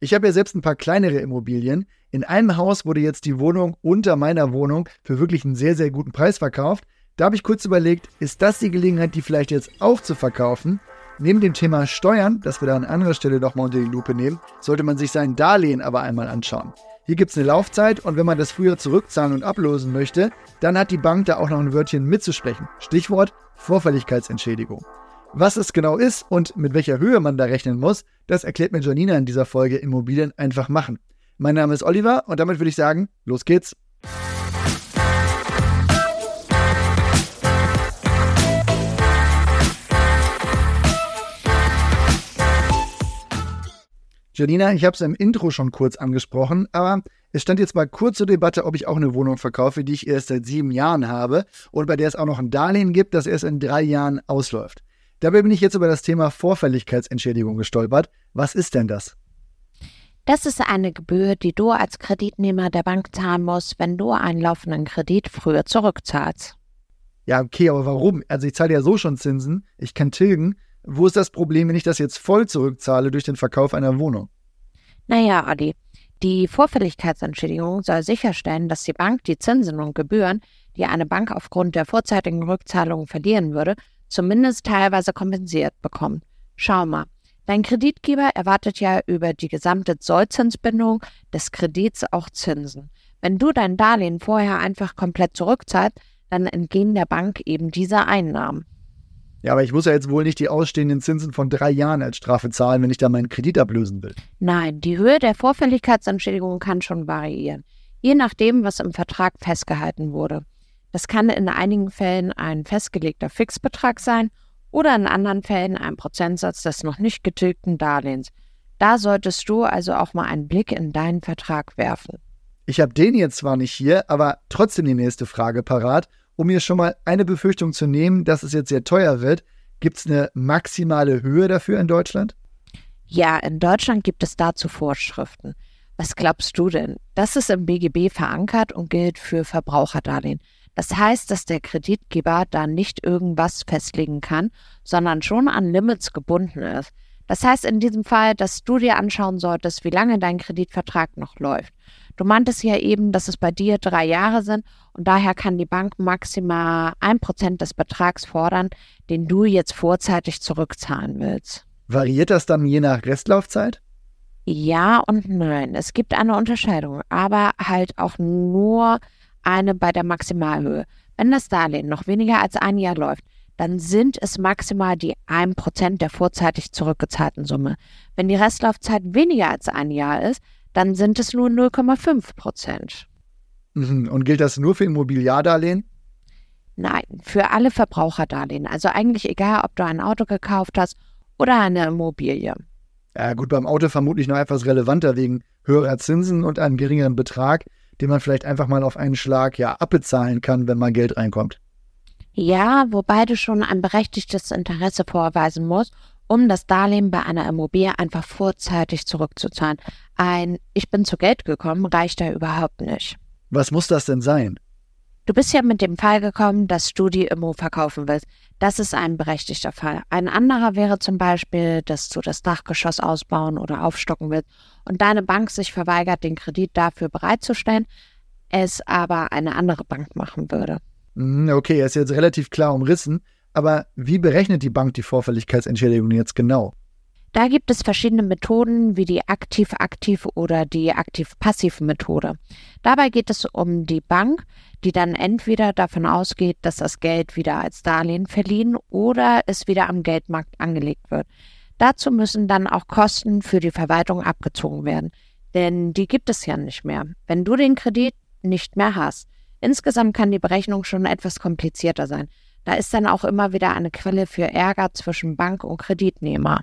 Ich habe ja selbst ein paar kleinere Immobilien. In einem Haus wurde jetzt die Wohnung unter meiner Wohnung für wirklich einen sehr, sehr guten Preis verkauft. Da habe ich kurz überlegt, ist das die Gelegenheit, die vielleicht jetzt auch zu verkaufen? Neben dem Thema Steuern, das wir da an anderer Stelle nochmal unter die Lupe nehmen, sollte man sich sein Darlehen aber einmal anschauen. Hier gibt es eine Laufzeit und wenn man das früher zurückzahlen und ablösen möchte, dann hat die Bank da auch noch ein Wörtchen mitzusprechen. Stichwort Vorfälligkeitsentschädigung. Was es genau ist und mit welcher Höhe man da rechnen muss, das erklärt mir Janina in dieser Folge Immobilien einfach machen. Mein Name ist Oliver und damit würde ich sagen, los geht's. Janina, ich habe es im Intro schon kurz angesprochen, aber es stand jetzt mal kurz zur Debatte, ob ich auch eine Wohnung verkaufe, die ich erst seit sieben Jahren habe und bei der es auch noch ein Darlehen gibt, das erst in drei Jahren ausläuft. Dabei bin ich jetzt über das Thema Vorfälligkeitsentschädigung gestolpert. Was ist denn das? Das ist eine Gebühr, die du als Kreditnehmer der Bank zahlen musst, wenn du einen laufenden Kredit früher zurückzahlst. Ja, okay, aber warum? Also ich zahle ja so schon Zinsen, ich kann tilgen. Wo ist das Problem, wenn ich das jetzt voll zurückzahle durch den Verkauf einer Wohnung? Naja, Adi, die Vorfälligkeitsentschädigung soll sicherstellen, dass die Bank die Zinsen und Gebühren, die eine Bank aufgrund der vorzeitigen Rückzahlung verlieren würde, zumindest teilweise kompensiert bekommt. Schau mal, dein Kreditgeber erwartet ja über die gesamte Sollzinsbindung des Kredits auch Zinsen. Wenn du dein Darlehen vorher einfach komplett zurückzahlst, dann entgehen der Bank eben diese Einnahmen. Ja, aber ich muss ja jetzt wohl nicht die ausstehenden Zinsen von drei Jahren als Strafe zahlen, wenn ich da meinen Kredit ablösen will. Nein, die Höhe der Vorfälligkeitsentschädigung kann schon variieren, je nachdem, was im Vertrag festgehalten wurde. Das kann in einigen Fällen ein festgelegter Fixbetrag sein oder in anderen Fällen ein Prozentsatz des noch nicht getilgten Darlehens. Da solltest du also auch mal einen Blick in deinen Vertrag werfen. Ich habe den jetzt zwar nicht hier, aber trotzdem die nächste Frage parat. Um mir schon mal eine Befürchtung zu nehmen, dass es jetzt sehr teuer wird, gibt es eine maximale Höhe dafür in Deutschland? Ja, in Deutschland gibt es dazu Vorschriften. Was glaubst du denn? Das ist im BGB verankert und gilt für Verbraucherdarlehen. Das heißt, dass der Kreditgeber da nicht irgendwas festlegen kann, sondern schon an Limits gebunden ist. Das heißt in diesem Fall, dass du dir anschauen solltest, wie lange dein Kreditvertrag noch läuft. Du meintest ja eben, dass es bei dir drei Jahre sind und daher kann die Bank maximal ein Prozent des Betrags fordern, den du jetzt vorzeitig zurückzahlen willst. Variiert das dann je nach Restlaufzeit? Ja und nein. Es gibt eine Unterscheidung, aber halt auch nur eine bei der Maximalhöhe. Wenn das Darlehen noch weniger als ein Jahr läuft, dann sind es maximal die 1% der vorzeitig zurückgezahlten Summe. Wenn die Restlaufzeit weniger als ein Jahr ist, dann sind es nur 0,5%. Mhm. Und gilt das nur für Immobiliardarlehen? Nein, für alle Verbraucherdarlehen. Also eigentlich egal, ob du ein Auto gekauft hast oder eine Immobilie. Ja, gut, beim Auto vermutlich noch etwas relevanter wegen höherer Zinsen und einem geringeren Betrag den man vielleicht einfach mal auf einen Schlag ja abbezahlen kann, wenn mal Geld reinkommt. Ja, wobei du schon ein berechtigtes Interesse vorweisen musst, um das Darlehen bei einer Immobilie einfach vorzeitig zurückzuzahlen. Ein Ich bin zu Geld gekommen reicht da überhaupt nicht. Was muss das denn sein? Du bist ja mit dem Fall gekommen, dass du die Immo verkaufen willst. Das ist ein berechtigter Fall. Ein anderer wäre zum Beispiel, dass du das Dachgeschoss ausbauen oder aufstocken willst und deine Bank sich verweigert, den Kredit dafür bereitzustellen, es aber eine andere Bank machen würde. Mhm, okay, ist jetzt relativ klar umrissen, aber wie berechnet die Bank die Vorfälligkeitsentschädigung jetzt genau? Da gibt es verschiedene Methoden wie die aktiv-aktiv oder die aktiv-passiv Methode. Dabei geht es um die Bank, die dann entweder davon ausgeht, dass das Geld wieder als Darlehen verliehen oder es wieder am Geldmarkt angelegt wird. Dazu müssen dann auch Kosten für die Verwaltung abgezogen werden, denn die gibt es ja nicht mehr, wenn du den Kredit nicht mehr hast. Insgesamt kann die Berechnung schon etwas komplizierter sein. Da ist dann auch immer wieder eine Quelle für Ärger zwischen Bank und Kreditnehmer.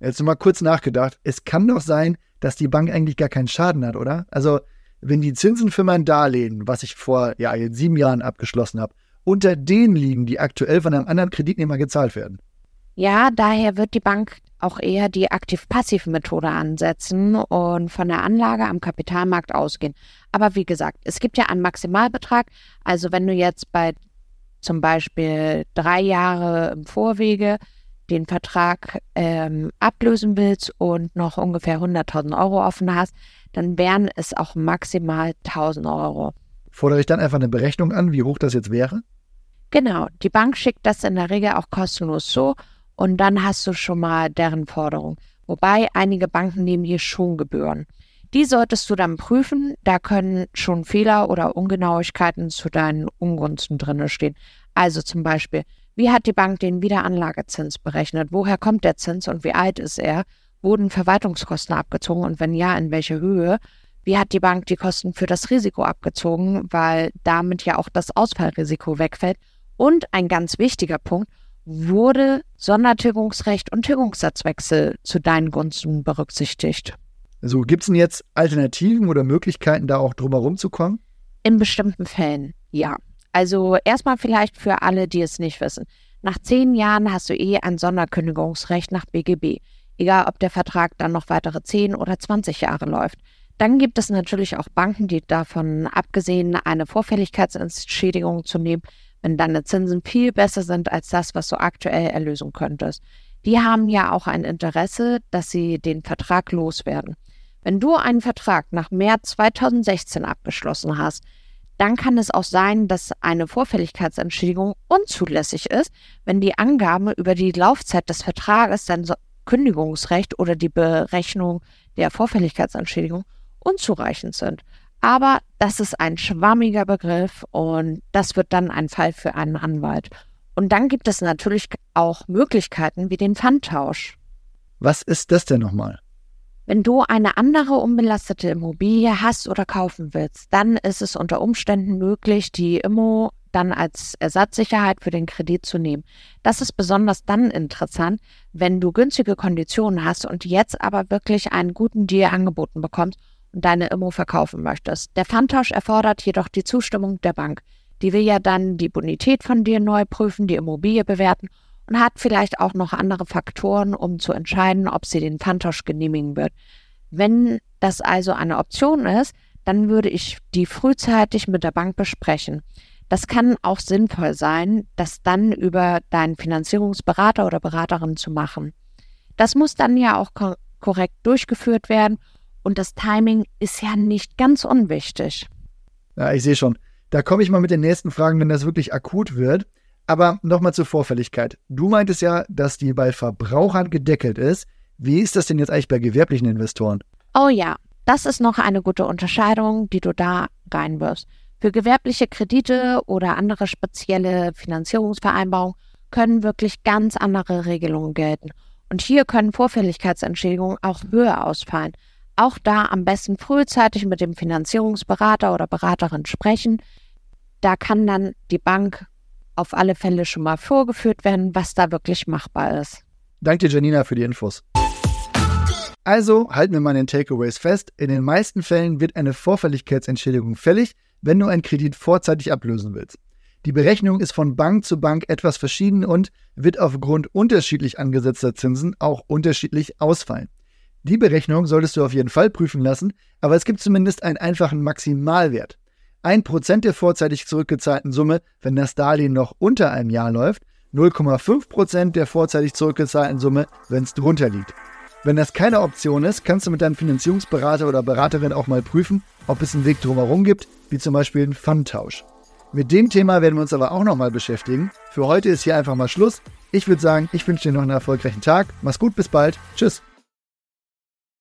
Jetzt mal kurz nachgedacht. Es kann doch sein, dass die Bank eigentlich gar keinen Schaden hat, oder? Also, wenn die Zinsen für mein Darlehen, was ich vor ja, sieben Jahren abgeschlossen habe, unter denen liegen, die aktuell von einem anderen Kreditnehmer gezahlt werden. Ja, daher wird die Bank auch eher die aktiv-passiv-Methode ansetzen und von der Anlage am Kapitalmarkt ausgehen. Aber wie gesagt, es gibt ja einen Maximalbetrag. Also wenn du jetzt bei zum Beispiel drei Jahre im Vorwege den Vertrag ähm, ablösen willst und noch ungefähr 100.000 Euro offen hast, dann wären es auch maximal 1.000 Euro. Fordere ich dann einfach eine Berechnung an, wie hoch das jetzt wäre? Genau, die Bank schickt das in der Regel auch kostenlos so und dann hast du schon mal deren Forderung. Wobei einige Banken nehmen hier schon Gebühren. Die solltest du dann prüfen. Da können schon Fehler oder Ungenauigkeiten zu deinen Ungunsten drin stehen. Also zum Beispiel, wie hat die Bank den Wiederanlagezins berechnet? Woher kommt der Zins und wie alt ist er? Wurden Verwaltungskosten abgezogen und wenn ja, in welcher Höhe? Wie hat die Bank die Kosten für das Risiko abgezogen, weil damit ja auch das Ausfallrisiko wegfällt? Und ein ganz wichtiger Punkt, wurde Sondertilgungsrecht und Tilgungssatzwechsel zu deinen Gunsten berücksichtigt? So, gibt es denn jetzt Alternativen oder Möglichkeiten, da auch drumherum zu kommen? In bestimmten Fällen, ja. Also erstmal vielleicht für alle, die es nicht wissen. Nach zehn Jahren hast du eh ein Sonderkündigungsrecht nach BGB, egal ob der Vertrag dann noch weitere zehn oder 20 Jahre läuft. Dann gibt es natürlich auch Banken, die davon abgesehen, eine Vorfälligkeitsentschädigung zu nehmen, wenn deine Zinsen viel besser sind als das, was du aktuell erlösen könntest. Die haben ja auch ein Interesse, dass sie den Vertrag loswerden. Wenn du einen Vertrag nach März 2016 abgeschlossen hast, dann kann es auch sein, dass eine Vorfälligkeitsentschädigung unzulässig ist, wenn die Angaben über die Laufzeit des Vertrages, dein Kündigungsrecht oder die Berechnung der Vorfälligkeitsentschädigung unzureichend sind. Aber das ist ein schwammiger Begriff und das wird dann ein Fall für einen Anwalt. Und dann gibt es natürlich auch Möglichkeiten wie den Pfandtausch. Was ist das denn nochmal? Wenn du eine andere unbelastete Immobilie hast oder kaufen willst, dann ist es unter Umständen möglich, die Immo dann als Ersatzsicherheit für den Kredit zu nehmen. Das ist besonders dann interessant, wenn du günstige Konditionen hast und jetzt aber wirklich einen guten Deal angeboten bekommst und deine Immo verkaufen möchtest. Der Pfandtausch erfordert jedoch die Zustimmung der Bank. Die will ja dann die Bonität von dir neu prüfen, die Immobilie bewerten und hat vielleicht auch noch andere Faktoren, um zu entscheiden, ob sie den Pfandtausch genehmigen wird. Wenn das also eine Option ist, dann würde ich die frühzeitig mit der Bank besprechen. Das kann auch sinnvoll sein, das dann über deinen Finanzierungsberater oder Beraterin zu machen. Das muss dann ja auch korrekt durchgeführt werden und das Timing ist ja nicht ganz unwichtig. Ja, ich sehe schon. Da komme ich mal mit den nächsten Fragen, wenn das wirklich akut wird. Aber nochmal zur Vorfälligkeit. Du meintest ja, dass die bei Verbrauchern gedeckelt ist. Wie ist das denn jetzt eigentlich bei gewerblichen Investoren? Oh ja, das ist noch eine gute Unterscheidung, die du da reinwirfst. Für gewerbliche Kredite oder andere spezielle Finanzierungsvereinbarungen können wirklich ganz andere Regelungen gelten. Und hier können Vorfälligkeitsentschädigungen auch höher ausfallen. Auch da am besten frühzeitig mit dem Finanzierungsberater oder Beraterin sprechen. Da kann dann die Bank auf alle Fälle schon mal vorgeführt werden, was da wirklich machbar ist. Danke dir, Janina, für die Infos. Also halten wir mal den Takeaways fest. In den meisten Fällen wird eine Vorfälligkeitsentschädigung fällig, wenn du einen Kredit vorzeitig ablösen willst. Die Berechnung ist von Bank zu Bank etwas verschieden und wird aufgrund unterschiedlich angesetzter Zinsen auch unterschiedlich ausfallen. Die Berechnung solltest du auf jeden Fall prüfen lassen, aber es gibt zumindest einen einfachen Maximalwert. 1% der vorzeitig zurückgezahlten Summe, wenn das Darlehen noch unter einem Jahr läuft, 0,5% der vorzeitig zurückgezahlten Summe, wenn es drunter liegt. Wenn das keine Option ist, kannst du mit deinem Finanzierungsberater oder Beraterin auch mal prüfen, ob es einen Weg drumherum gibt, wie zum Beispiel einen Fundtausch. Mit dem Thema werden wir uns aber auch nochmal beschäftigen. Für heute ist hier einfach mal Schluss. Ich würde sagen, ich wünsche dir noch einen erfolgreichen Tag. Mach's gut, bis bald. Tschüss.